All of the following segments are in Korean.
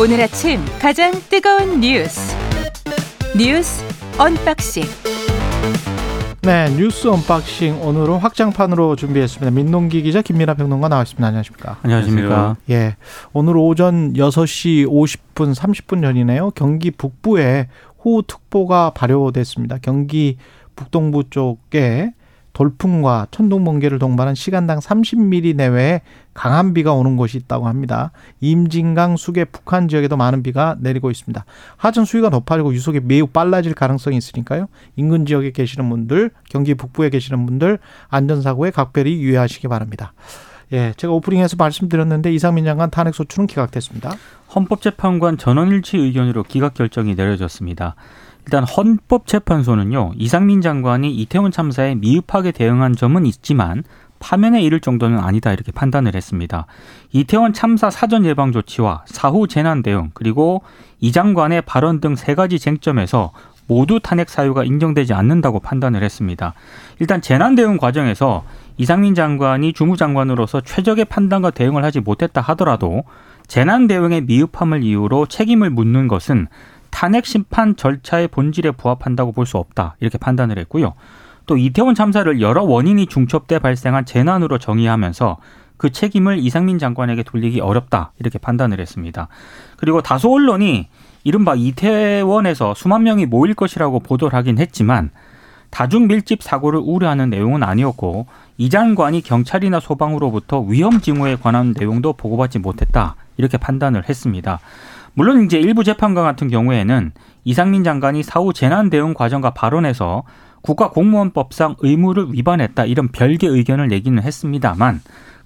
오늘 아침 가장 뜨거운 뉴스 뉴스 언박싱 네, 뉴스 언박싱 오늘은 확장판으로 준비했습니다. 민동기 기자 김민하 평론가 나와있습니다. 안녕하십니까? 안녕하십니까? 예. 오늘 오전 6시 50분 30분 전이네요. 경기 북부에 호우특보가 발효됐습니다. 경기 북동부 쪽에 돌풍과 천둥 번개를 동반한 시간당 30mm 내외의 강한 비가 오는 곳이 있다고 합니다. 임진강 수계 북한 지역에도 많은 비가 내리고 있습니다. 하천 수위가 높아지고 유속이 매우 빨라질 가능성이 있으니까요. 인근 지역에 계시는 분들, 경기 북부에 계시는 분들 안전사고에 각별히 유의하시기 바랍니다. 예, 제가 오프닝에서 말씀드렸는데 이상민 장관 탄핵 소추는 기각됐습니다. 헌법재판관 전원일치 의견으로 기각 결정이 내려졌습니다. 일단 헌법재판소는요 이상민 장관이 이태원 참사에 미흡하게 대응한 점은 있지만 파면에 이를 정도는 아니다 이렇게 판단을 했습니다. 이태원 참사 사전 예방 조치와 사후 재난 대응 그리고 이 장관의 발언 등 세 가지 쟁점에서 모두 탄핵 사유가 인정되지 않는다고 판단을 했습니다. 일단 재난 대응 과정에서 이상민 장관이 주무장관으로서 최적의 판단과 대응을 하지 못했다 하더라도 재난 대응의 미흡함을 이유로 책임을 묻는 것은 탄핵 심판 절차의 본질에 부합한다고 볼 수 없다 이렇게 판단을 했고요. 또 이태원 참사를 여러 원인이 중첩돼 발생한 재난으로 정의하면서 그 책임을 이상민 장관에게 돌리기 어렵다 이렇게 판단을 했습니다. 그리고 다소 언론이 이른바 이태원에서 수만 명이 모일 것이라고 보도를 하긴 했지만 다중 밀집 사고를 우려하는 내용은 아니었고 이 장관이 경찰이나 소방으로부터 위험 징후에 관한 내용도 보고받지 못했다 이렇게 판단을 했습니다. 물론 이제 일부 재판관 같은 경우에는 이상민 장관이 사후 재난 대응 과정과 발언에서 국가공무원법상 의무를 위반했다 이런 별개 의견을 내기는 했습니다만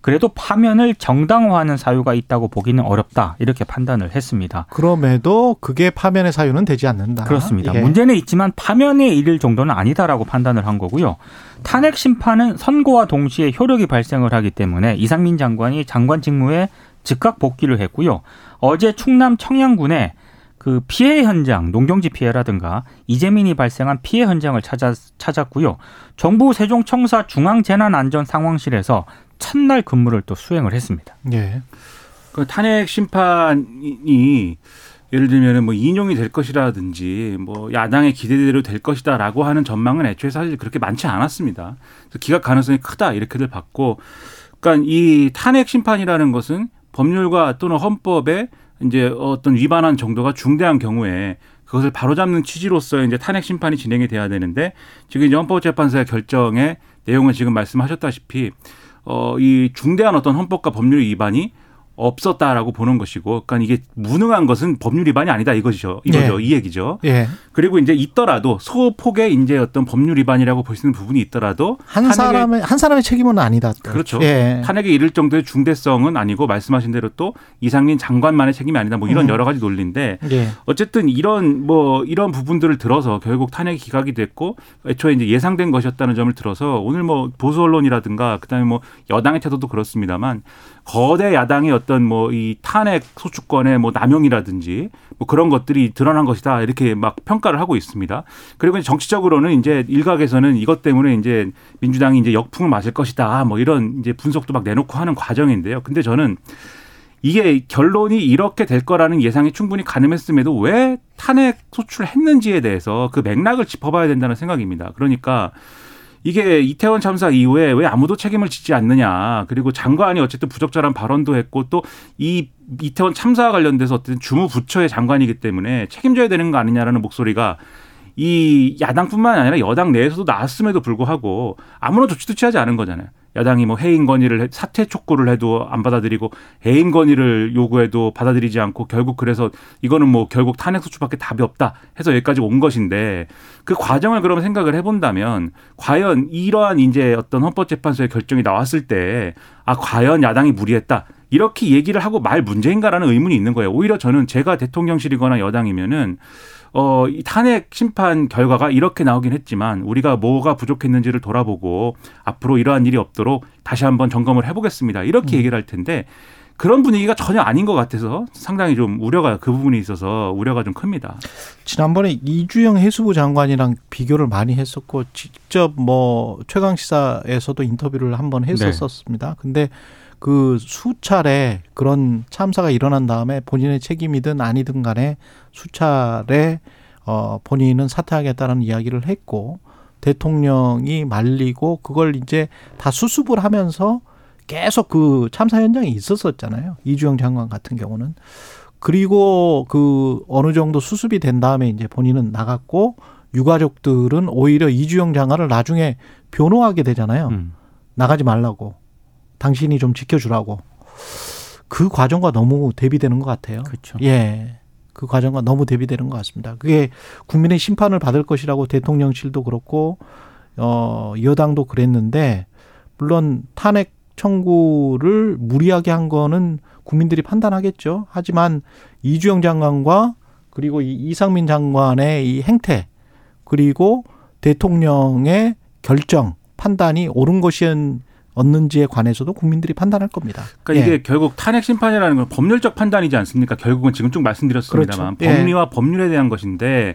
그래도 파면을 정당화하는 사유가 있다고 보기는 어렵다 이렇게 판단을 했습니다. 그럼에도 그게 파면의 사유는 되지 않는다. 그렇습니다. 예. 문제는 있지만 파면에 이를 정도는 아니다라고 판단을 한 거고요. 탄핵 심판은 선고와 동시에 효력이 발생을 하기 때문에 이상민 장관이 장관 직무에 즉각 복귀를 했고요. 어제 충남 청양군에 그 피해 현장, 농경지 피해라든가 이재민이 발생한 피해 현장을 찾아, 찾았고요. 정부 세종청사 중앙재난안전상황실에서 첫날 근무를 또 수행을 했습니다. 예. 그 탄핵 심판이 예를 들면 뭐 인용이 될 것이라든지 뭐 야당의 기대대로 될 것이다라고 하는 전망은 애초에 사실 그렇게 많지 않았습니다. 그래서 기각 가능성이 크다 이렇게들 봤고, 그러니까 이 탄핵 심판이라는 것은 법률과 또는 헌법에 이제 어떤 위반한 정도가 중대한 경우에 그것을 바로잡는 취지로서 이제 탄핵 심판이 진행이 돼야 되는데 지금 이제 헌법재판소의 결정의 내용은 지금 말씀하셨다시피 어 이 중대한 어떤 헌법과 법률 위반이 없었다라고 보는 것이고, 그러니까 이게 무능한 것은 법률 위반이 아니다 이것이죠. 이거죠. 예. 이 얘기죠. 예. 그리고 이제 있더라도 소폭의 이제 어떤 법률 위반이라고 볼 수 있는 부분이 있더라도 한 사람의 한 사람의 책임은 아니다. 그렇죠. 예. 탄핵에 이를 정도의 중대성은 아니고 말씀하신 대로 또 이상민 장관만의 책임이 아니다. 뭐 이런 음. 여러 가지 논리인데 예. 어쨌든 이런 뭐 이런 부분들을 들어서 결국 탄핵이 기각이 됐고 애초에 이제 예상된 것이었다는 점을 들어서 오늘 뭐 보수 언론이라든가 그다음에 뭐 여당의 태도도 그렇습니다만 거대 야당의 어떤 뭐 이 탄핵 소추권의 뭐 남용이라든지 뭐 그런 것들이 드러난 것이다 이렇게 막 평가를 하고 있습니다. 그리고 정치적으로는 이제 일각에서는 이것 때문에 이제 민주당이 이제 역풍을 맞을 것이다 뭐 이런 이제 분석도 막 내놓고 하는 과정인데요. 근데 저는 이게 결론이 이렇게 될 거라는 예상이 충분히 가능했음에도 왜 탄핵 소출을 했는지에 대해서 그 맥락을 짚어봐야 된다는 생각입니다. 그러니까 이게 이태원 참사 이후에 왜 아무도 책임을 지지 않느냐. 그리고 장관이 어쨌든 부적절한 발언도 했고 또 이 이태원 참사와 관련돼서 어쨌든 주무부처의 장관이기 때문에 책임져야 되는 거 아니냐라는 목소리가 이 야당뿐만 아니라 여당 내에서도 나왔음에도 불구하고 아무런 조치도 취하지 않은 거잖아요. 야당이 뭐 해임 건의를 사퇴 촉구를 해도 안 받아들이고 해임 건의를 요구해도 받아들이지 않고 결국 그래서 이거는 뭐 결국 탄핵 소추밖에 답이 없다 해서 여기까지 온 것인데 그 과정을 그러면 생각을 해본다면 과연 이러한 이제 어떤 헌법재판소의 결정이 나왔을 때 아 과연 야당이 무리했다 이렇게 얘기를 하고 말 문제인가라는 의문이 있는 거예요. 오히려 저는 제가 대통령실이거나 여당이면은 어, 이 탄핵 심판 결과가 이렇게 나오긴 했지만 우리가 뭐가 부족했는지를 돌아보고 앞으로 이러한 일이 없도록 다시 한번 점검을 해보겠습니다. 이렇게 음. 얘기를 할 텐데 그런 분위기가 전혀 아닌 것 같아서 상당히 좀 우려가 그 부분에 있어서 우려가 좀 큽니다. 지난번에 이주영 해수부 장관이랑 비교를 많이 했었고 직접 뭐 최강 시사에서도 인터뷰를 한번 네. 했었습니다. 네. 근데 그 수차례 그런 참사가 일어난 다음에 본인의 책임이든 아니든 간에 수차례 어 본인은 사퇴하겠다는 이야기를 했고 대통령이 말리고 그걸 이제 다 수습을 하면서 계속 그 참사 현장에 있었었잖아요. 이주영 장관 같은 경우는. 그리고 그 어느 정도 수습이 된 다음에 이제 본인은 나갔고 유가족들은 오히려 이주영 장관을 나중에 변호하게 되잖아요. 음. 나가지 말라고. 당신이 좀 지켜주라고. 그 과정과 너무 대비되는 것 같아요. 그렇죠. 예. 그 과정과 너무 대비되는 것 같습니다. 그게 국민의 심판을 받을 것이라고 대통령실도 그렇고 어 여당도 그랬는데 물론 탄핵 청구를 무리하게 한 거는 국민들이 판단하겠죠. 하지만 이주영 장관과 그리고 이 이상민 장관의 이 행태 그리고 대통령의 결정 판단이 옳은 것이 얻는지에 관해서도 국민들이 판단할 겁니다. 그러니까 예. 이게 결국 탄핵 심판이라는 건 법률적 판단이지 않습니까? 결국은 지금 쭉 말씀드렸습니다만 그렇죠. 법리와 예. 법률에 대한 것인데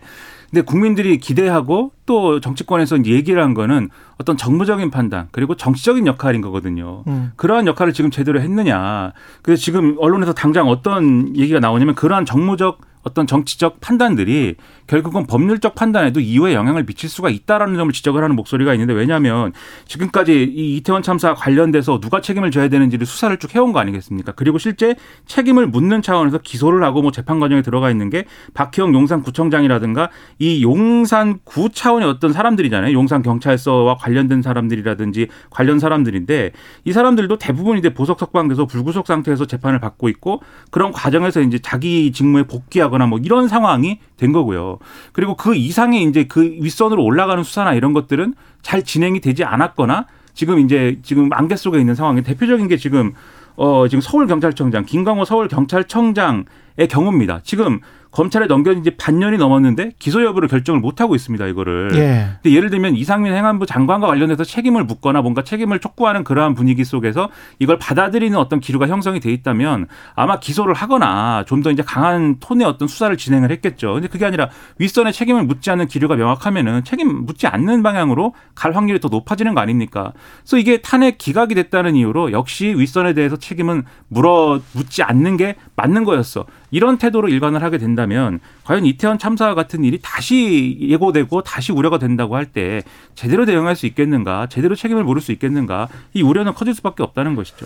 근데 국민들이 기대하고 또 정치권에서 얘기를 한 거는 어떤 정무적인 판단 그리고 정치적인 역할인 거거든요. 음. 그러한 역할을 지금 제대로 했느냐. 그래서 지금 언론에서 당장 어떤 얘기가 나오냐면 그러한 정무적 어떤 정치적 판단들이 결국은 법률적 판단에도 이후에 영향을 미칠 수가 있다라는 점을 지적을 하는 목소리가 있는데 왜냐하면 지금까지 이 이태원 참사 관련돼서 누가 책임을 져야 되는지를 수사를 쭉 해온 거 아니겠습니까? 그리고 실제 책임을 묻는 차원에서 기소를 하고 뭐 재판 과정에 들어가 있는 게 박희영 용산구청장이라든가 이 용산구 차원의 어떤 사람들이잖아요. 용산 경찰서와 관련된 사람들이라든지 관련 사람들인데 이 사람들도 대부분 이제 보석 석방돼서 불구속 상태에서 재판을 받고 있고 그런 과정에서 이제 자기 직무에 복귀하고 하거나 뭐 이런 상황이 된 거고요. 그리고 그 이상의 이제 그 윗선으로 올라가는 수사나 이런 것들은 잘 진행이 되지 않았거나 지금 이제 지금 안개 속에 있는 상황이 대표적인 게 지금 어 지금 서울 경찰청장 김광호 서울 경찰청장의 경우입니다. 지금 검찰에 넘겨진 지 반년이 넘었는데 기소 여부를 결정을 못 하고 있습니다. 이거를. 예. 근데 예를 들면 이상민 행안부 장관과 관련해서 책임을 묻거나 뭔가 책임을 촉구하는 그러한 분위기 속에서 이걸 받아들이는 어떤 기류가 형성이 돼 있다면 아마 기소를 하거나 좀 더 이제 강한 톤의 어떤 수사를 진행을 했겠죠. 근데 그게 아니라 윗선에 책임을 묻지 않는 기류가 명확하면은 책임 묻지 않는 방향으로 갈 확률이 더 높아지는 거 아닙니까? 그래서 이게 탄핵 기각이 됐다는 이유로 역시 윗선에 대해서 책임은 물어 묻지 않는 게 맞는 거였어. 이런 태도로 일관을 하게 된다 면 과연 이태원 참사와 같은 일이 다시 예고되고 다시 우려가 된다고 할 때 제대로 대응할 수 있겠는가, 제대로 책임을 물을 수 있겠는가, 이 우려는 커질 수밖에 없다는 것이죠.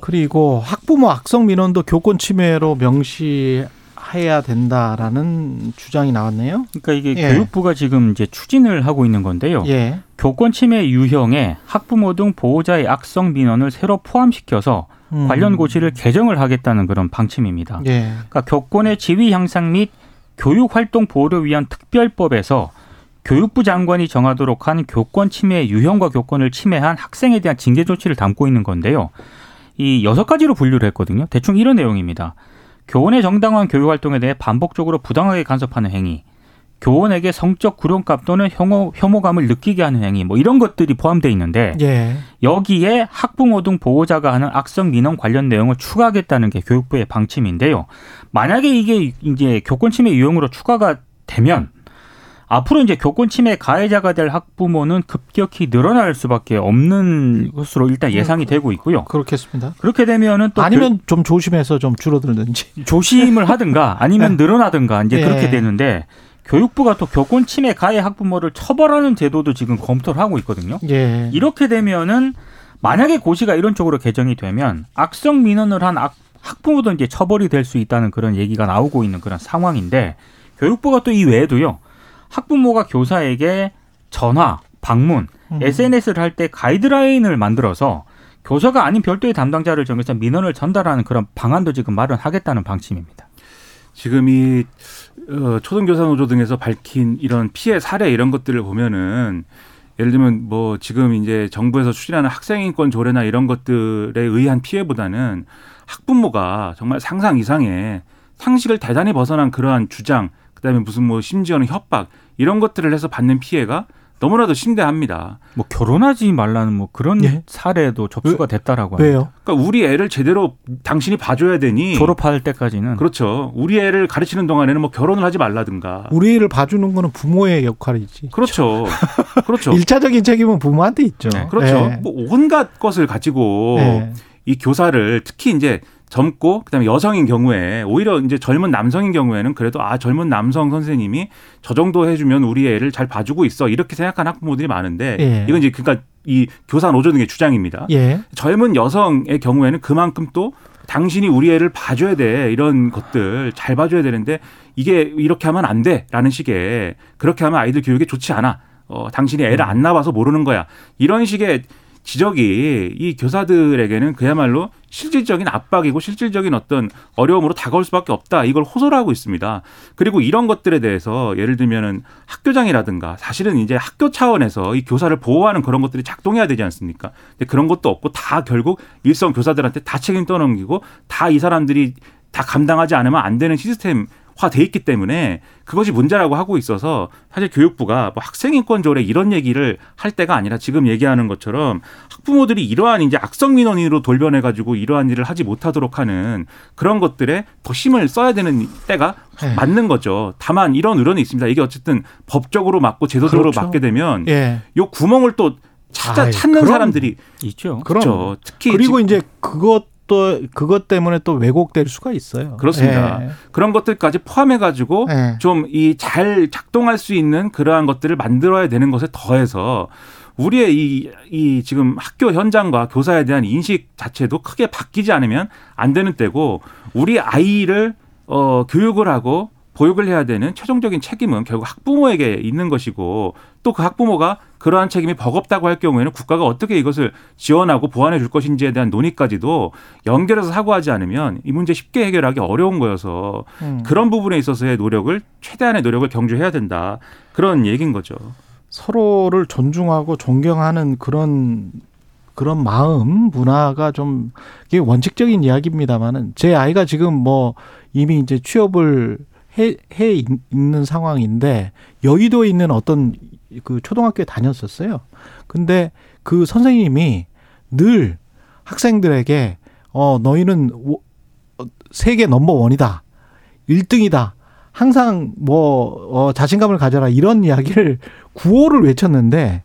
그리고 학부모 악성 민원도 교권 침해로 명시 해야 된다라는 주장이 나왔네요. 그러니까 이게 예. 교육부가 지금 이제 추진을 하고 있는 건데요. 예. 교권 침해 유형에 학부모 등 보호자의 악성 민원을 새로 포함시켜서 음. 관련 고시를 개정을 하겠다는 그런 방침입니다. 예. 그러니까 교권의 지위 향상 및 교육 활동 보호를 위한 특별법에서 교육부 장관이 정하도록 한 교권 침해 유형과 교권을 침해한 학생에 대한 징계 조치를 담고 있는 건데요. 이 여섯 가지로 분류를 했거든요. 대충 이런 내용입니다. 교원의 정당한 교육 활동에 대해 반복적으로 부당하게 간섭하는 행위, 교원에게 성적 구령값 또는 혐오, 혐오감을 느끼게 하는 행위 뭐 이런 것들이 포함되어 있는데 예. 여기에 학부모 등 보호자가 하는 악성 민원 관련 내용을 추가하겠다는 게 교육부의 방침인데요. 만약에 이게 이제 교권 침해 유형으로 추가가 되면 앞으로 이제 교권 침해 가해자가 될 학부모는 급격히 늘어날 수밖에 없는 것으로 일단 예상이 되고 있고요. 그렇겠습니다. 그렇게 되면은 또 아니면 교... 좀 조심해서 좀 줄어들든지 조심을 하든가 아니면 네. 늘어나든가 이제 네. 그렇게 되는데 교육부가 또 교권 침해 가해 학부모를 처벌하는 제도도 지금 검토를 하고 있거든요. 예. 이렇게 되면은 만약에 고시가 이런 쪽으로 개정이 되면 악성 민원을 한 악, 학부모도 이제 처벌이 될 수 있다는 그런 얘기가 나오고 있는 그런 상황인데 교육부가 또 이 외에도요 학부모가 교사에게 전화, 방문, 음. SNS를 할 때 가이드라인을 만들어서 교사가 아닌 별도의 담당자를 정해서 민원을 전달하는 그런 방안도 지금 마련하겠다는 방침입니다. 지금 이 어, 초등교사 노조 등에서 밝힌 이런 피해 사례 이런 것들을 보면은 예를 들면 뭐 지금 이제 정부에서 추진하는 학생인권 조례나 이런 것들에 의한 피해보다는 학부모가 정말 상상 이상의 상식을 대단히 벗어난 그러한 주장, 그다음에 무슨 뭐 심지어는 협박 이런 것들을 해서 받는 피해가 너무나도 심대합니다. 뭐 결혼하지 말라는 뭐 그런 예? 사례도 접수가 됐다라고 왜요? 합니다. 그러니까 우리 애를 제대로 당신이 봐줘야 되니 졸업할 때까지는 그렇죠. 우리 애를 가르치는 동안에는 뭐 결혼을 하지 말라든가. 우리 애를 봐주는 거는 부모의 역할이지. 그렇죠. 그렇죠. 일차적인 책임은 부모한테 있죠. 네. 그렇죠. 네. 뭐 온갖 것을 가지고. 네. 이 교사를 특히 이제 젊고 그다음에 여성인 경우에 오히려 이제 젊은 남성인 경우에는 그래도 아 젊은 남성 선생님이 저 정도 해주면 우리 애를 잘 봐주고 있어 이렇게 생각하는 학부모들이 많은데 예. 이건 이제 그러니까 이 교사 노조 등의 주장입니다. 예. 젊은 여성의 경우에는 그만큼 또 당신이 우리 애를 봐줘야 돼 이런 것들 잘 봐줘야 되는데 이게 이렇게 하면 안 돼라는 식의 그렇게 하면 아이들 교육에 좋지 않아. 어, 당신이 애를 안 낳아서 모르는 거야. 이런 식의 지적이 이 교사들에게는 그야말로 실질적인 압박이고 실질적인 어떤 어려움으로 다가올 수밖에 없다. 이걸 호소를 하고 있습니다. 그리고 이런 것들에 대해서 예를 들면은 학교장이라든가 사실은 이제 학교 차원에서 이 교사를 보호하는 그런 것들이 작동해야 되지 않습니까? 근데 그런 것도 없고 다 결국 일선 교사들한테 다 책임 떠넘기고 다 이 사람들이 다 감당하지 않으면 안 되는 시스템 화 돼 있기 때문에 그것이 문제라고 하고 있어서 사실 교육부가 뭐 학생 인권 조례 이런 얘기를 할 때가 아니라 지금 얘기하는 것처럼 학부모들이 이러한 이제 악성 민원인으로 돌변해 가지고 이러한 일을 하지 못하도록 하는 그런 것들에 더 힘을 써야 되는 때가 네. 맞는 거죠. 다만 이런 의론이 있습니다. 이게 어쨌든 법적으로 맞고 제도적으로 그렇죠. 맞게 되면 예. 요 구멍을 또 찾아 아이, 찾는 사람들이 있죠. 그렇죠. 특히 그리고 이제 그것 또 그것 때문에 또 왜곡될 수가 있어요. 그렇습니다. 예. 그런 것들까지 포함해 가지고 예. 좀이 잘 작동할 수 있는 그러한 것들을 만들어야 되는 것에 더해서 우리의 이, 이 지금 학교 현장과 교사에 대한 인식 자체도 크게 바뀌지 않으면 안 되는 때고 우리 아이를 어 교육을 하고 보육을 해야 되는 최종적인 책임은 결국 학부모에게 있는 것이고 또 그 학부모가 그러한 책임이 버겁다고 할 경우에는 국가가 어떻게 이것을 지원하고 보완해 줄 것인지에 대한 논의까지도 연결해서 사고하지 않으면 이 문제 쉽게 해결하기 어려운 거여서 음. 그런 부분에 있어서의 노력을 최대한의 노력을 경주해야 된다 그런 얘기인 거죠. 서로를 존중하고 존경하는 그런 그런 마음 문화가 좀 이게 원칙적인 이야기입니다만은 제 아이가 지금 뭐 이미 이제 취업을 해, 해 있는 상황인데 여의도에 있는 어떤 그 초등학교에 다녔었어요. 근데 그 선생님이 늘 학생들에게 어 너희는 세계 넘버 원이다. 1등이다. 항상 뭐 어, 자신감을 가져라 이런 이야기를 구호를 외쳤는데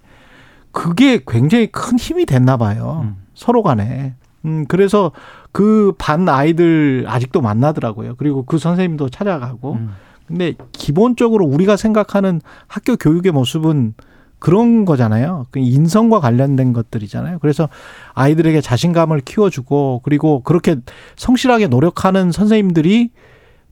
그게 굉장히 큰 힘이 됐나 봐요. 음. 서로 간에. 음 그래서 그 반 아이들 아직도 만나더라고요. 그리고 그 선생님도 찾아가고. 음. 근데 기본적으로 우리가 생각하는 학교 교육의 모습은 그런 거잖아요. 그 인성과 관련된 것들이잖아요. 그래서 아이들에게 자신감을 키워주고 그리고 그렇게 성실하게 노력하는 선생님들이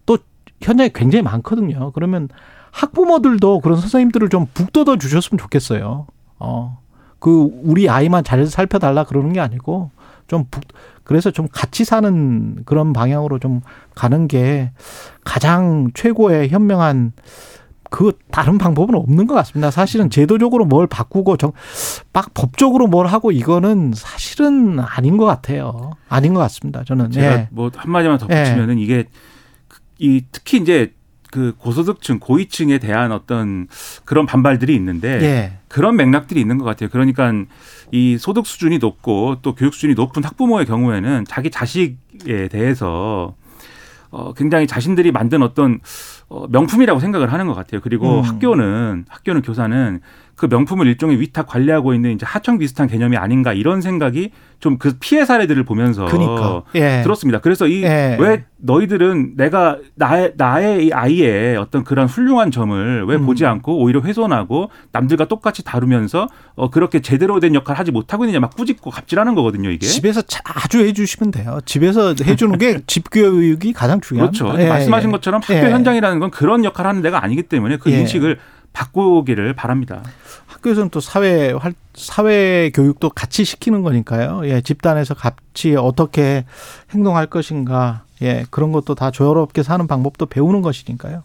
또 현장에 굉장히 많거든요. 그러면 학부모들도 그런 선생님들을 좀 북돋워 주셨으면 좋겠어요. 어. 그 우리 아이만 잘 살펴달라 그러는 게 아니고 좀 북, 그래서 좀 같이 사는 그런 방향으로 좀 가는 게 가장 최고의 현명한 그 다른 방법은 없는 것 같습니다. 사실은 제도적으로 뭘 바꾸고 정, 막 법적으로 뭘 하고 이거는 사실은 아닌 것 같아요. 아닌 것 같습니다. 저는 제가 예. 뭐 한마디만 덧붙이면은 예. 이게 이 특히 이제 그 고소득층 고위층에 대한 어떤 그런 반발들이 있는데 예. 그런 맥락들이 있는 것 같아요. 그러니까 이 소득 수준이 높고 또 교육 수준이 높은 학부모의 경우에는 자기 자식에 대해서 어 굉장히 자신들이 만든 어떤 어 명품이라고 생각을 하는 것 같아요. 그리고 음. 학교는 학교는 교사는 그 명품을 일종의 위탁 관리하고 있는 이제 하청 비슷한 개념이 아닌가 이런 생각이 좀 그 피해 사례들을 보면서 그러니까. 예. 들었습니다. 그래서 이왜 예. 너희들은 내가 나의 나의 아이의 어떤 그런 훌륭한 점을 왜 음. 보지 않고 오히려 훼손하고 남들과 똑같이 다루면서 어 그렇게 제대로 된 역할을 하지 못하고 있느냐 막 꾸짖고 갑질하는 거거든요 이게 집에서 자주 해주시면 돼요 집에서 해주는 게 집교육이 가장 중요합니다 그렇죠 예. 말씀하신 것처럼 학교 예. 현장이라는 건 그런 역할을 하는 데가 아니기 때문에 그 예. 인식을 바꾸기를 바랍니다. 학교에서는 또 사회 활 사회 교육도 같이 시키는 거니까요. 예, 집단에서 같이 어떻게 행동할 것인가, 예, 그런 것도 다 조화롭게 사는 방법도 배우는 것이니까요.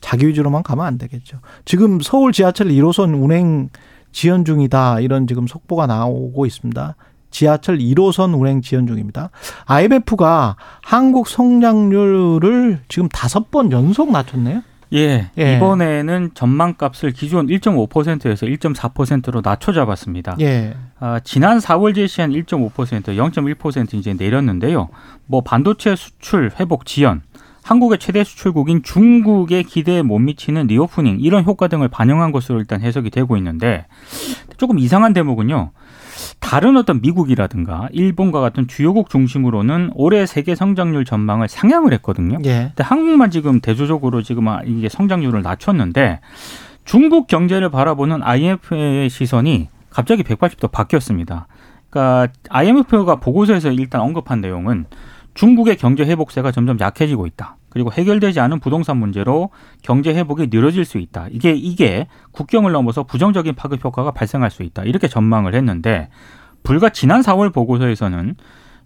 자기 위주로만 가면 안 되겠죠. 지금 서울 지하철 1호선 운행 지연 중이다 이런 지금 속보가 나오고 있습니다. 지하철 1호선 운행 지연 중입니다. IMF가 한국 성장률을 지금 다섯 번 연속 낮췄네요. 예, 예. 이번에는 전망값을 기존 1.5%에서 1.4%로 낮춰 잡았습니다. 예. 아, 지난 4월 제시한 1.5% 0.1% 이제 내렸는데요. 뭐 반도체 수출 회복 지연, 한국의 최대 수출국인 중국의 기대에 못 미치는 reopening 이런 효과 등을 반영한 것으로 일단 해석이 되고 있는데 조금 이상한 대목은요. 다른 어떤 미국이라든가 일본과 같은 주요국 중심으로는 올해 세계 성장률 전망을 상향을 했거든요. 예. 근데 한국만 지금 대조적으로 지금 아, 이게 성장률을 낮췄는데 중국 경제를 바라보는 IMF의 시선이 갑자기 180도 바뀌었습니다. 그러니까 IMF가 보고서에서 일단 언급한 내용은 중국의 경제 회복세가 점점 약해지고 있다. 그리고 해결되지 않은 부동산 문제로 경제 회복이 느려질 수 있다. 이게 이게 국경을 넘어서 부정적인 파급 효과가 발생할 수 있다. 이렇게 전망을 했는데 불과 지난 4월 보고서에서는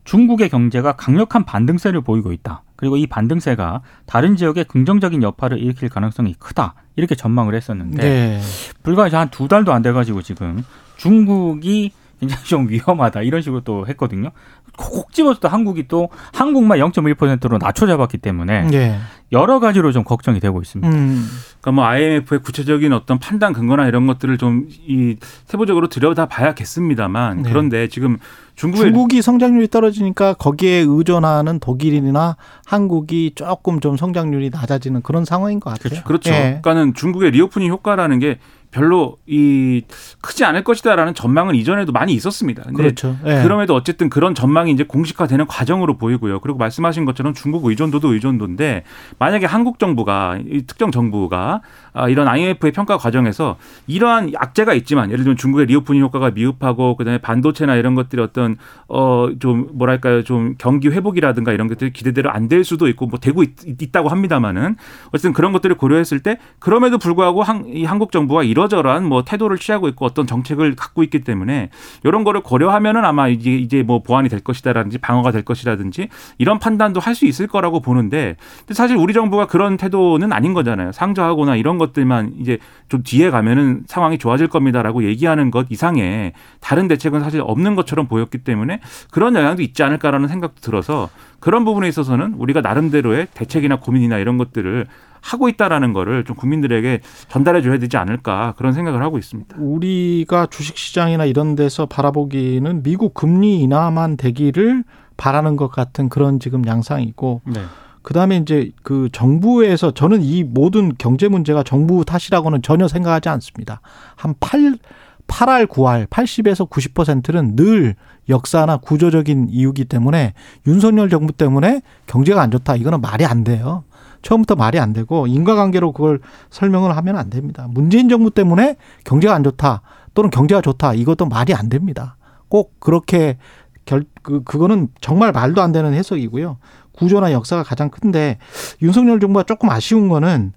중국의 경제가 강력한 반등세를 보이고 있다. 그리고 이 반등세가 다른 지역에 긍정적인 여파를 일으킬 가능성이 크다. 이렇게 전망을 했었는데 네. 불과 한두 달도 안 돼 가지고 지금 중국이 굉장히 좀 위험하다 이런 식으로 또 했거든요. 콕 집어서 또 한국이 또 한국만 0.1%로 낮춰 잡았기 때문에 네. 여러 가지로 좀 걱정이 되고 있습니다. 음. 그러니까 뭐 IMF의 구체적인 어떤 판단 근거나 이런 것들을 좀 이 세부적으로 들여다 봐야겠습니다만 네. 그런데 지금 중국이 성장률이 떨어지니까 거기에 의존하는 독일이나 한국이 조금 좀 성장률이 낮아지는 그런 상황인 것 같아요. 그렇죠. 그렇죠. 예. 그러니까는 중국의 reopening 효과라는 게 별로 이 크지 않을 것이다라는 전망은 이전에도 많이 있었습니다. 근데 그렇죠. 예. 그럼에도 어쨌든 그런 전망이 이제 공식화되는 과정으로 보이고요. 그리고 말씀하신 것처럼 중국 의존도도 의존도인데 만약에 한국 정부가 이 특정 정부가 아, 이런 IMF의 평가 과정에서 이러한 악재가 있지만 예를 들면 중국의 reopening 효과가 미흡하고 그다음에 반도체나 이런 것들이 어떤 어 좀 뭐랄까요? 좀 경기 회복이라든가 이런 것들이 기대대로 안 될 수도 있고 뭐 되고 있, 다고 합니다만은 어쨌든 그런 것들을 고려했을 때 그럼에도 불구하고 한, 이 한국 정부가 이러저러한 뭐 태도를 취하고 있고 어떤 정책을 갖고 있기 때문에 이런 거를 고려하면은 아마 이제 이제 뭐 보완이 될 것이다라든지 방어가 될 것이라든지 이런 판단도 할 수 있을 거라고 보는데 사실 우리 정부가 그런 태도는 아닌 거잖아요. 상저하거나 이런 것 것들만 이제 좀 뒤에 가면은 상황이 좋아질 겁니다라고 얘기하는 것 이상의 다른 대책은 사실 없는 것처럼 보였기 때문에 그런 영향도 있지 않을까라는 생각도 들어서 그런 부분에 있어서는 우리가 나름대로의 대책이나 고민이나 이런 것들을 하고 있다라는 거를 좀 국민들에게 전달해 줘야 되지 않을까 그런 생각을 하고 있습니다. 우리가 주식 시장이나 이런 데서 바라보기는 미국 금리 인하만 되기를 바라는 것 같은 그런 지금 양상이고 네. 그다음에 이제 그 정부에서 저는 이 모든 경제 문제가 정부 탓이라고는 전혀 생각하지 않습니다. 한 8, 8할, 9할, 80에서 90%는 늘 역사나 구조적인 이유기 때문에 윤석열 정부 때문에 경제가 안 좋다. 이거는 말이 안 돼요. 처음부터 말이 안 되고 인과관계로 그걸 설명을 하면 안 됩니다. 문재인 정부 때문에 경제가 안 좋다. 또는 경제가 좋다. 이것도 말이 안 됩니다. 꼭 그렇게 결, 그, 그거는 정말 말도 안 되는 해석이고요. 구조나 역사가 가장 큰데 윤석열 정부가 조금 아쉬운 거는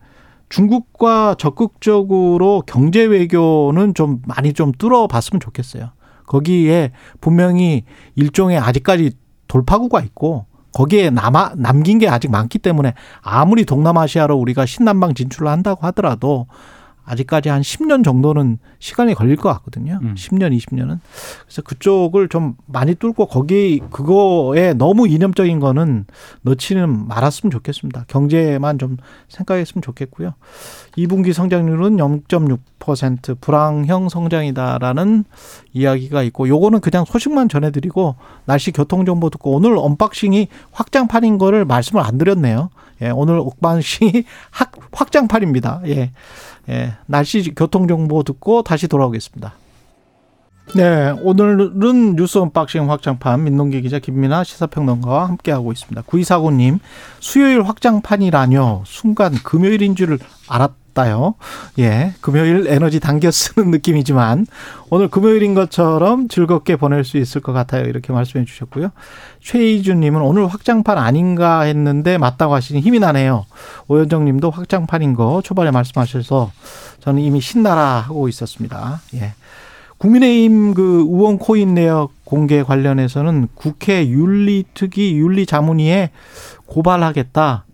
중국과 적극적으로 경제 외교는 좀 많이 좀 뚫어봤으면 좋겠어요. 거기에 분명히 일종의 아직까지 돌파구가 있고 거기에 남아 남긴 게 아직 많기 때문에 아무리 동남아시아로 우리가 신남방 진출을 한다고 하더라도 아직까지 한 10년 정도는 시간이 걸릴 것 같거든요. 음. 10년, 20년은. 그래서 그쪽을 좀 많이 뚫고 거기 그거에 너무 이념적인 거는 넣지는 말았으면 좋겠습니다. 경제만 좀 생각했으면 좋겠고요. 2분기 성장률은 0.6% 불황형 성장이다라는 이야기가 있고 요거는 그냥 소식만 전해드리고 날씨 교통 정보 듣고 오늘 언박싱이 확장판인 거를 말씀을 안 드렸네요. 예, 오늘 언박싱이 확장판입니다. 예. 예, 날씨 교통 정보 듣고 다시 돌아오겠습니다. 네, 오늘은 뉴스 언박싱 확장판 민동기 기자 김민하 시사평론가와 함께하고 있습니다. 구이사고님, 수요일 확장판이라뇨. 순간 금요일인 줄 알았 다요. 예, 금요일 에너지 당겨 쓰는 느낌이지만 오늘 금요일인 것처럼 즐겁게 보낼 수 있을 것 같아요. 이렇게 말씀해 주셨고요. 최희준 님은 오늘 확장판 아닌가 했는데 맞다고 하시니 힘이 나네요. 오현정 님도 확장판인 거 초반에 말씀하셔서 저는 이미 신나라 하고 있었습니다. 예. 국민의힘 그 의원 코인 내역 공개 관련해서는 국회 윤리특위 윤리자문위에 고발하겠다.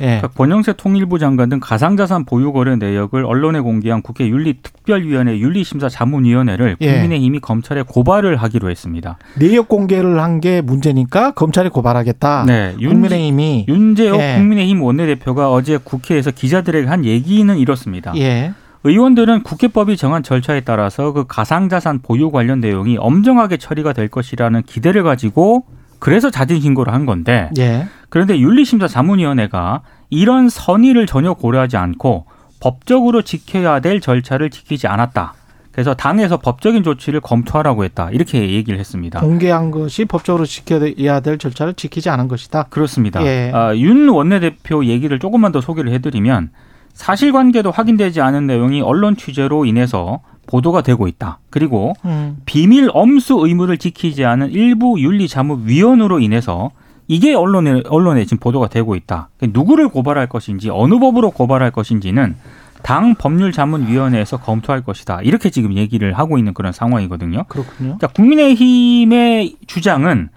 예. 그러니까 권영세 통일부 장관 등 가상자산 보유 거래 내역을 언론에 공개한 국회 윤리특별위원회 윤리심사자문위원회를 예. 국민의힘이 검찰에 고발을 하기로 했습니다. 내역 공개를 한 게 문제니까 검찰에 고발하겠다. 네, 국민의힘이 윤재호 예. 국민의힘 원내대표가 어제 국회에서 기자들에게 한 얘기는 이렇습니다. 예. 의원들은 국회법이 정한 절차에 따라서 그 가상자산 보유 관련 내용이 엄정하게 처리가 될 것이라는 기대를 가지고 그래서 자진 신고를 한 건데 예. 그런데 윤리심사 자문위원회가 이런 선의를 전혀 고려하지 않고 법적으로 지켜야 될 절차를 지키지 않았다. 그래서 당에서 법적인 조치를 검토하라고 했다. 이렇게 얘기를 했습니다. 공개한 것이 법적으로 지켜야 될 절차를 지키지 않은 것이다. 그렇습니다. 예. 아, 윤 원내대표 얘기를 조금만 더 소개를 해드리면 사실관계도 확인되지 않은 내용이 언론 취재로 인해서 보도가 되고 있다. 그리고 음. 비밀 엄수 의무를 지키지 않은 일부 윤리자문위원으로 인해서 이게 언론에 언론에 지금 보도가 되고 있다. 누구를 고발할 것인지 어느 법으로 고발할 것인지는 당 법률자문위원회에서 검토할 것이다. 이렇게 지금 얘기를 하고 있는 그런 상황이거든요. 그렇군요. 자, 국민의힘의 주장은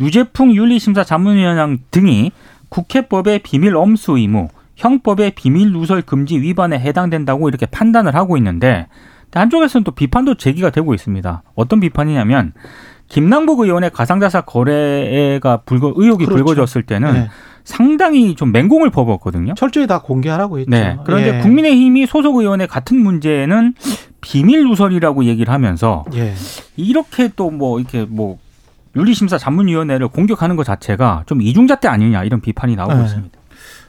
유재풍 윤리심사자문위원장 등이 국회법의 비밀 엄수 의무, 형법의 비밀 누설 금지 위반에 해당된다고 이렇게 판단을 하고 있는데 한쪽에서는 또 비판도 제기가 되고 있습니다. 어떤 비판이냐면 김남국 의원의 가상자사 거래가 불거 의혹이 그렇죠. 불거졌을 때는 네. 상당히 좀 맹공을 퍼부었거든요. 철저히 다 공개하라고 했죠. 네. 그런데 예. 국민의힘이 소속 의원의 같은 문제는 비밀 누설이라고 얘기를 하면서 예. 이렇게 또 뭐 이렇게 뭐 윤리심사 자문위원회를 공격하는 것 자체가 좀 이중잣대 아니냐 이런 비판이 나오고 예. 있습니다.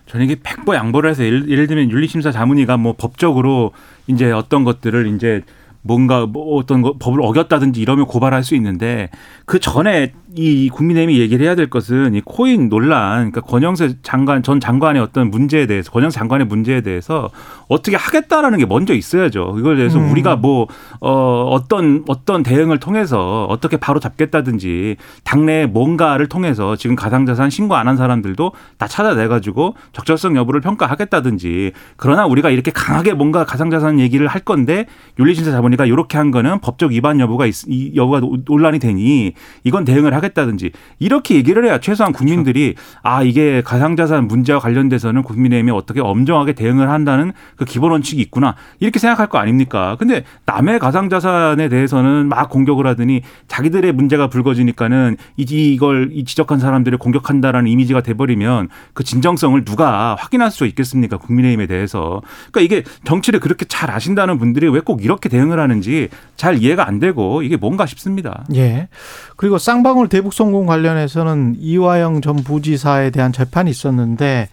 저는 이게 백보 양보를 해서 예를, 예를 들면 윤리심사 자문위가 뭐 법적으로 이제 어떤 것들을 이제 뭔가 뭐 어떤 거 법을 어겼다든지 이러면 고발할 수 있는데 그 전에 이 국민의힘이 얘기를 해야 될 것은 이 코인 논란, 그러니까 권영세 장관 전 장관의 어떤 문제에 대해서 권영세 장관의 문제에 대해서 어떻게 하겠다라는 게 먼저 있어야죠. 이걸 대해서 음. 우리가 뭐 어, 어떤 어떤 대응을 통해서 어떻게 바로 잡겠다든지 당내 뭔가를 통해서 지금 가상자산 신고 안 한 사람들도 다 찾아내 가지고 적절성 여부를 평가하겠다든지 그러나 우리가 이렇게 강하게 뭔가 가상자산 얘기를 할 건데 윤리심사 자본위가 이렇게 한 거는 법적 위반 여부가 있, 이 여부가 논란이 되니 이건 대응을 하겠 다든지 이렇게 얘기를 해야 최소한 국민들이 그렇죠. 아 이게 가상자산 문제와 관련돼서는 국민의힘이 어떻게 엄정하게 대응을 한다는 그 기본 원칙이 있구나 이렇게 생각할 거 아닙니까? 근데 남의 가상자산에 대해서는 막 공격을 하더니 자기들의 문제가 불거지니까는 이걸 이 지적한 사람들을 공격한다라는 이미지가 돼버리면 그 진정성을 누가 확인할 수 있겠습니까? 국민의힘에 대해서 그러니까 이게 정치를 그렇게 잘 아신다는 분들이 왜 꼭 이렇게 대응을 하는지 잘 이해가 안 되고 이게 뭔가 싶습니다. 예. 그리고 쌍방울 대북 성공 관련해서는 이화영 전 부지사에 대한 재판이 있었는데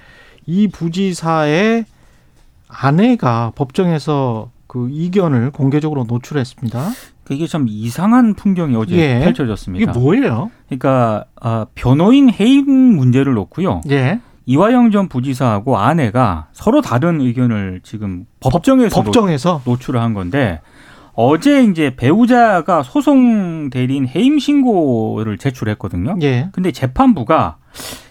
이 부지사의 아내가 법정에서 그 이견을 공개적으로 노출했습니다. 이게 참 이상한 풍경이 어제 예. 펼쳐졌습니다. 이게 뭐예요? 그러니까 어, 변호인 해임 문제를 놓고요. 예. 이화영 전 부지사하고 아내가 서로 다른 의견을 지금 법정에서, 법정에서? 노, 노출을 한 건데 어제 이제 배우자가 소송 대리인 해임 신고를 제출했거든요. 예. 근데 재판부가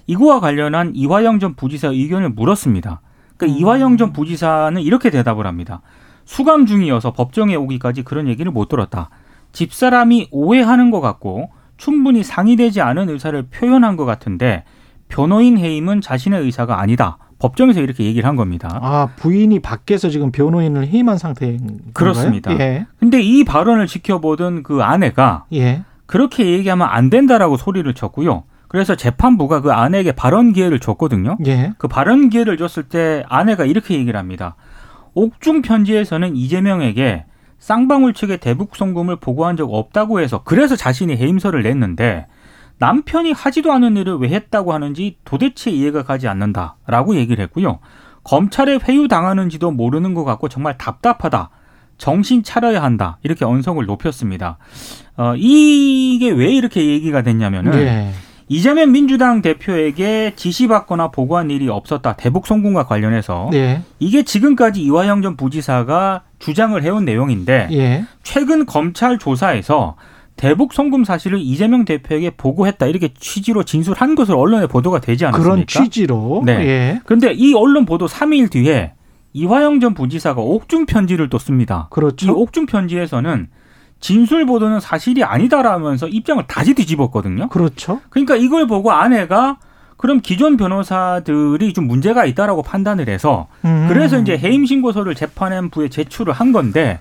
이거와 관련한 이화영 전 부지사 의견을 물었습니다. 그러니까 음. 이화영 전 부지사는 이렇게 대답을 합니다. 수감 중이어서 법정에 오기까지 그런 얘기를 못 들었다. 집사람이 오해하는 것 같고 충분히 상의되지 않은 의사를 표현한 것 같은데 변호인 해임은 자신의 의사가 아니다. 법정에서 이렇게 얘기를 한 겁니다. 아, 부인이 밖에서 지금 변호인을 해임한 상태인 그렇습니다. 예. 근데 이 발언을 지켜보던 그 아내가 예. 그렇게 얘기하면 안 된다라고 소리를 쳤고요. 그래서 재판부가 그 아내에게 발언 기회를 줬거든요. 예. 그 발언 기회를 줬을 때 아내가 이렇게 얘기를 합니다. 옥중 편지에서는 이재명에게 쌍방울 측의 대북 송금을 보고한 적 없다고 해서 그래서 자신이 해임서를 냈는데 남편이 하지도 않은 일을 왜 했다고 하는지 도대체 이해가 가지 않는다라고 얘기를 했고요. 검찰에 회유당하는지도 모르는 것 같고 정말 답답하다. 정신 차려야 한다. 이렇게 언성을 높였습니다. 어, 이게 왜 이렇게 얘기가 됐냐면은 네. 이재명 민주당 대표에게 지시받거나 보고한 일이 없었다. 대북 송금과 관련해서 네. 이게 지금까지 이화영 전 부지사가 주장을 해온 내용인데 네. 최근 검찰 조사에서 대북 송금 사실을 이재명 대표에게 보고했다 이렇게 취지로 진술한 것으로 언론에 보도가 되지 않았습니까? 그런 취지로. 네. 예. 그런데 이 언론 보도 3일 뒤에 이화영 전 부지사가 옥중 편지를 또 씁니다. 그렇죠. 이 옥중 편지에서는 진술 보도는 사실이 아니다라면서 입장을 다시 뒤집었거든요. 그렇죠. 그러니까 이걸 보고 아내가 그럼 기존 변호사들이 좀 문제가 있다라고 판단을 해서 음. 그래서 이제 해임 신고서를 재판부에 제출을 한 건데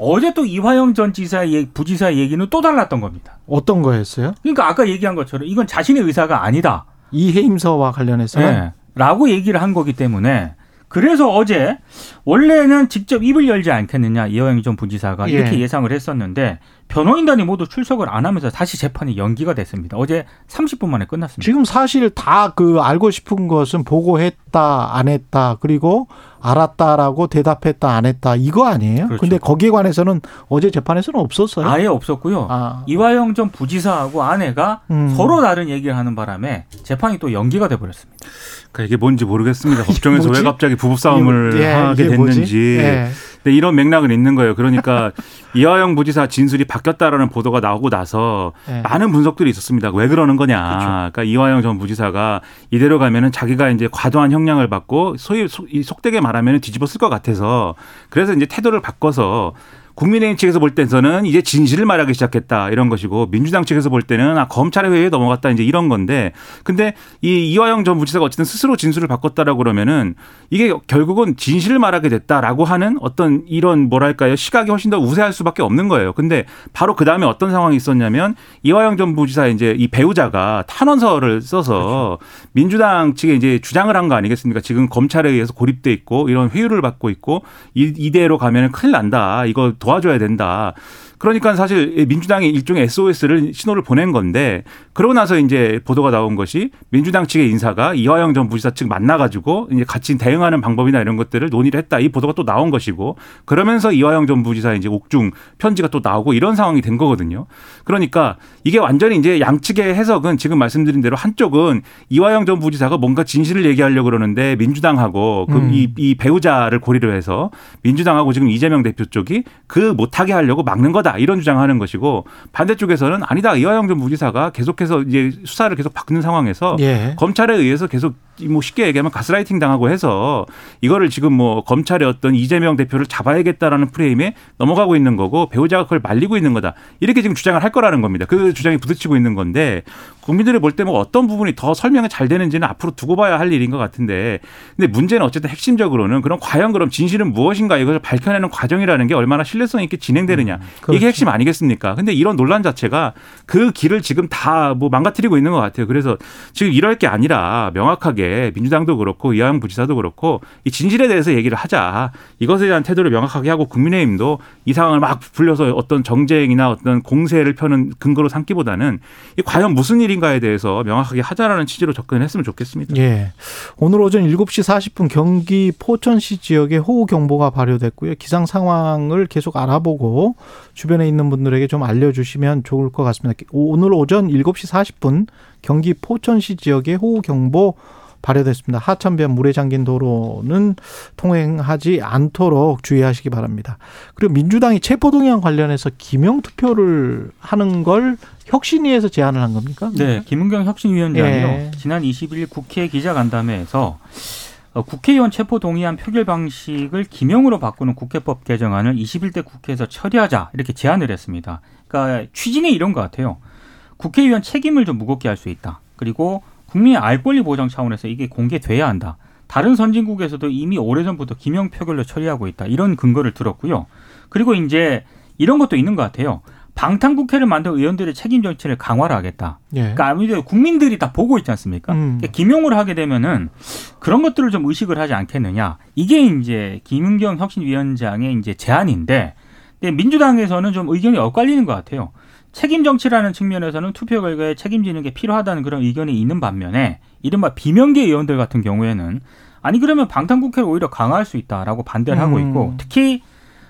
어제 또 이화영 전 지사 의 부지사의 얘기는 또 달랐던 겁니다. 어떤 거였어요? 그러니까 아까 얘기한 것처럼 이건 자신의 의사가 아니다. 이 해임서와 관련해서 네. 라고 얘기를 한 거기 때문에 그래서 어제 원래는 직접 입을 열지 않겠느냐 이화영 전 부지사가 예. 이렇게 예상을 했었는데 변호인단이 모두 출석을 안 하면서 다시 재판이 연기가 됐습니다. 어제 30분 만에 끝났습니다. 지금 사실 다 그 알고 싶은 것은 보고했다 안 했다 그리고 알았다라고 대답했다 안 했다 이거 아니에요? 그렇죠. 근데 거기에 관해서는 어제 재판에서는 없었어요. 아예 없었고요. 아. 이화영 전 부지사하고 아내가 음. 서로 다른 얘기를 하는 바람에 재판이 또 연기가 돼 버렸습니다. 그러니까 이게 뭔지 모르겠습니다. 법정에서 왜 갑자기 부부 싸움을 예, 하게 됐는지. 예. 네, 이런 맥락은 있는 거예요. 그러니까 이화영 부지사 진술이 바뀌었다라는 보도가 나오고 나서 네. 많은 분석들이 있었습니다. 왜 그러는 거냐. 그렇죠. 그러니까 이화영 전 부지사가 이대로 가면은 자기가 이제 과도한 형량을 받고 소위 속되게 말하면 뒤집어 쓸 것 같아서 그래서 이제 태도를 바꿔서 국민의힘 측에서 볼 때는 이제 진실을 말하기 시작했다 이런 것이고 민주당 측에서 볼 때는 아 검찰의 회의에 넘어갔다 이제 이런 건데 근데 이 이화영 전 부지사가 어쨌든 스스로 진술을 바꿨다라고 그러면은 이게 결국은 진실을 말하게 됐다라고 하는 어떤 이런 뭐랄까요 시각이 훨씬 더 우세할 수밖에 없는 거예요. 근데 바로 그 다음에 어떤 상황이 있었냐면 이화영 전 부지사 이제 이 배우자가 탄원서를 써서 그렇죠. 민주당 측에 이제 주장을 한 거 아니겠습니까? 지금 검찰에 의해서 고립돼 있고 이런 회유를 받고 있고 이, 이대로 가면은 큰일 난다. 이거 도 도와줘야 된다. 그러니까 사실 민주당이 일종의 SOS를 신호를 보낸 건데 그러고 나서 이제 보도가 나온 것이 민주당 측의 인사가 이화영 전 부지사 측 만나가지고 이제 같이 대응하는 방법이나 이런 것들을 논의를 했다. 이 보도가 또 나온 것이고 그러면서 이화영 전 부지사 이제 옥중 편지가 또 나오고 이런 상황이 된 거거든요. 그러니까 이게 완전히 이제 양측의 해석은 지금 말씀드린 대로 한쪽은 이화영 전 부지사가 뭔가 진실을 얘기하려고 그러는데 민주당하고 그이 음. 이 배우자를 고리로 해서 민주당하고 지금 이재명 대표 쪽이 그 못하게 하려고 막는 거다. 아니다 이런 주장하는 것이고 반대쪽에서는 아니다 이화영 전 부지사가 계속해서 이제 수사를 계속 바꾸는 상황에서 예. 검찰에 의해서 계속 뭐 쉽게 얘기하면 가스라이팅 당하고 해서 이거를 지금 뭐 검찰의 어떤 이재명 대표를 잡아야겠다라는 프레임에 넘어가고 있는 거고 배우자가 그걸 말리고 있는 거다 이렇게 지금 주장을 할 거라는 겁니다. 그 주장이 부딪히고 있는 건데 국민들이 볼 때 뭐 어떤 부분이 더 설명이 잘 되는지는 앞으로 두고 봐야 할 일인 것 같은데 근데 문제는 어쨌든 핵심적으로는 그럼 과연 그럼 진실은 무엇인가 이것을 밝혀내는 과정이라는 게 얼마나 신뢰성 있게 진행되느냐 음, 그렇죠. 이게 핵심 아니겠습니까? 근데 이런 논란 자체가 그 길을 지금 다 뭐 망가뜨리고 있는 것 같아요. 그래서 지금 이럴 게 아니라 명확하게 민주당도 그렇고 이하영 부지사도 그렇고 이 진실에 대해서 얘기를 하자 이것에 대한 태도를 명확하게 하고 국민의힘도 이 상황을 막 불려서 어떤 정쟁이나 어떤 공세를 펴는 근거로 삼기보다는 이 과연 무슨 일인 것인가에 대해서 명확하게 하자라는 취지로 접근했으면 좋겠습니다. 예. 오늘 오전 7시 40분 경기 포천시 지역에 호우 경보가 발효됐고요. 기상 상황을 계속 알아보고 주변에 있는 분들에게 좀 알려주시면 좋을 것 같습니다. 오늘 오전 7시 40분 경기 포천시 지역에 호우 경보 발효됐습니다. 하천변 물에 잠긴 도로는 통행하지 않도록 주의하시기 바랍니다. 그리고 민주당이 체포동의안 관련해서 기명 투표를 하는 걸 혁신위에서 제안을 한 겁니까? 네, 김은경 혁신위원장이요. 예. 지난 21일 국회 기자간담회 에서 어, 국회의원 체포 동의안 표결 방식을 기명으로 바꾸는 국회법 개정안을 21대 국회에서 처리하자 이렇게 제안을 했습니다. 그러니까 취지는 이런 것 같아요. 국회의원 책임을 좀 무겁게 할 수 있다. 그리고 국민의 알 권리 보장 차원에서 이게 공개돼야 한다. 다른 선진국에서도 이미 오래전부터 기명 표결로 처리하고 있다. 이런 근거를 들었고요. 그리고 이제 이런 것도 있는 것 같아요. 방탄국회를 만든 의원들의 책임 정치를 강화를 하겠다. 예. 그러니까 아무래도 국민들이 다 보고 있지 않습니까? 음. 그러니까 김용을 하게 되면은 그런 것들을 좀 의식을 하지 않겠느냐. 이게 이제 김은경 혁신위원장의 이제 제안인데 민주당에서는 좀 의견이 엇갈리는 것 같아요. 책임 정치라는 측면에서는 투표 결과에 책임지는 게 필요하다는 그런 의견이 있는 반면에 이른바 비명계 의원들 같은 경우에는 아니 그러면 방탄국회를 오히려 강화할 수 있다라고 반대를 음. 하고 있고 특히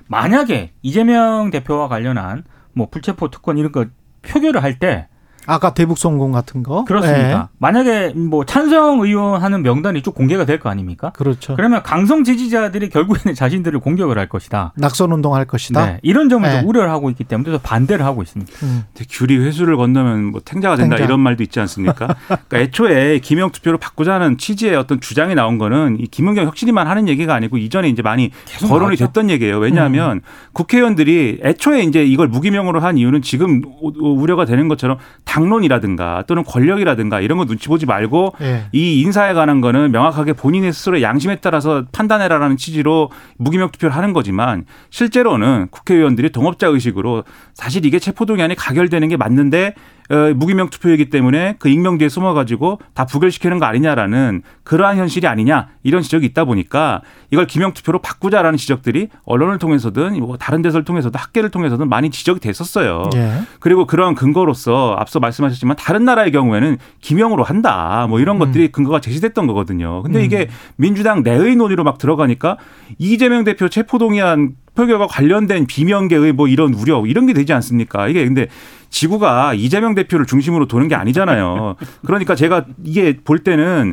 만약에 이재명 대표와 관련한 뭐 불체포 특권 이런 거 표결을 할 때 아까 대북 성공 같은 거 그렇습니다. 네. 만약에 뭐 찬성 의원 하는 명단이 쭉 공개가 될 거 아닙니까? 그렇죠. 그러면 강성 지지자들이 결국에는 자신들을 공격을 할 것이다. 낙선 운동할 것이다. 네. 이런 점을 네. 우려를 하고 있기 때문에 반대를 하고 있습니다. 음. 규리 회수를 건너면 뭐 탱자가 된다 탱자. 이런 말도 있지 않습니까? 그러니까 애초에 김영 투표로 바꾸자는 취지의 어떤 주장이 나온 거는 이 김은경 혁신이만 하는 얘기가 아니고 이전에 이제 많이 거론이 나왔죠? 됐던 얘기예요. 왜냐하면 음. 국회의원들이 애초에 이제 이걸 무기명으로 한 이유는 지금 우려가 되는 것처럼 당 론이라든가 또는 권력이라든가 이런 거 눈치 보지 말고 네. 이 인사에 관한 거는 명확하게 본인의 스스로의 양심에 따라서 판단해라라는 취지로 무기명 투표를 하는 거지만 실제로는 국회의원들이 동업자 의식으로 사실 이게 체포동의안이 가결되는 게 맞는데 어, 무기명 투표이기 때문에 그 익명 뒤에 숨어가지고 다 부결시키는 거 아니냐라는 그러한 현실이 아니냐 이런 지적이 있다 보니까 이걸 기명 투표로 바꾸자라는 지적들이 언론을 통해서든 뭐 다른 데서를 통해서도 학계를 통해서든 많이 지적이 됐었어요. 예. 그리고 그러한 근거로서 앞서 말씀하셨지만 다른 나라의 경우에는 기명으로 한다 뭐 이런 음. 것들이 근거가 제시됐던 거거든요. 근데 이게 음. 민주당 내의 논의로 막 들어가니까 이재명 대표 체포동의안 표결과 관련된 비명계의 뭐 이런 우려 이런 게 되지 않습니까? 이게 근데 지구가 이재명 대표를 중심으로 도는 게 아니잖아요. 그러니까 제가 이게 볼 때는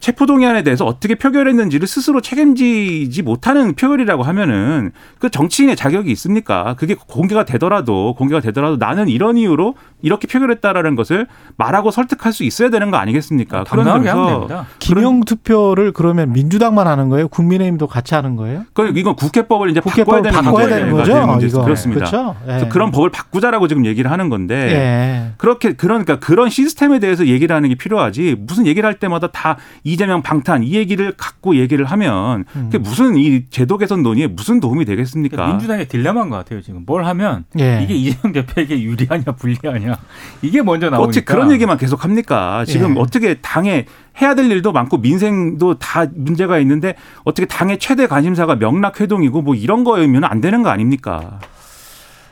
체포동의안에 대해서 어떻게 표결했는지를 스스로 책임지지 못하는 표결이라고 하면은 그 정치인의 자격이 있습니까? 그게 공개가 되더라도 공개가 되더라도 나는 이런 이유로 이렇게 표결했다라는 것을 말하고 설득할 수 있어야 되는 거 아니겠습니까? 그런 점에서 기명 투표를 그러면 민주당만 하는 거예요? 국민의힘도 같이 하는 거예요? 그 이건 국회법을 이제 국회법을 바꿔야 되는, 바꿔야 되는 거죠. 이거. 그렇습니다. 그렇죠? 예. 그런 법을 바꾸자라고 지금 얘기를 하는 건데 예. 그렇게 그러니까 그런 시스템에 대해서 얘기를 하는 게 필요하지 무슨 얘기를 할 때마다 다 이재명 방탄 이 얘기를 갖고 얘기를 하면 그게 음. 무슨 이 제도 개선 논의에 무슨 도움이 되겠습니까? 그러니까 민주당의 딜레마인 것 같아요. 지금 뭘 하면 예. 이게 이재명 대표에게 유리하냐 불리하냐 이게 먼저 나오니까 어떻게 그런 얘기만 계속 합니까? 지금 예. 어떻게 당에 해야 될 일도 많고 민생도 다 문제가 있는데 어떻게 당의 최대 관심사가 명낙 회동이고 뭐 이런 거면 안 되는 거 아닙니까?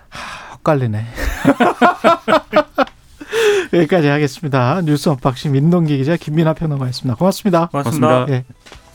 하, 헛갈리네. 여기까지 하겠습니다. 뉴스 언박싱 민동기 기자 김민하 평론가였습니다. 고맙습니다. 고맙습니다. 고맙습니다. 예.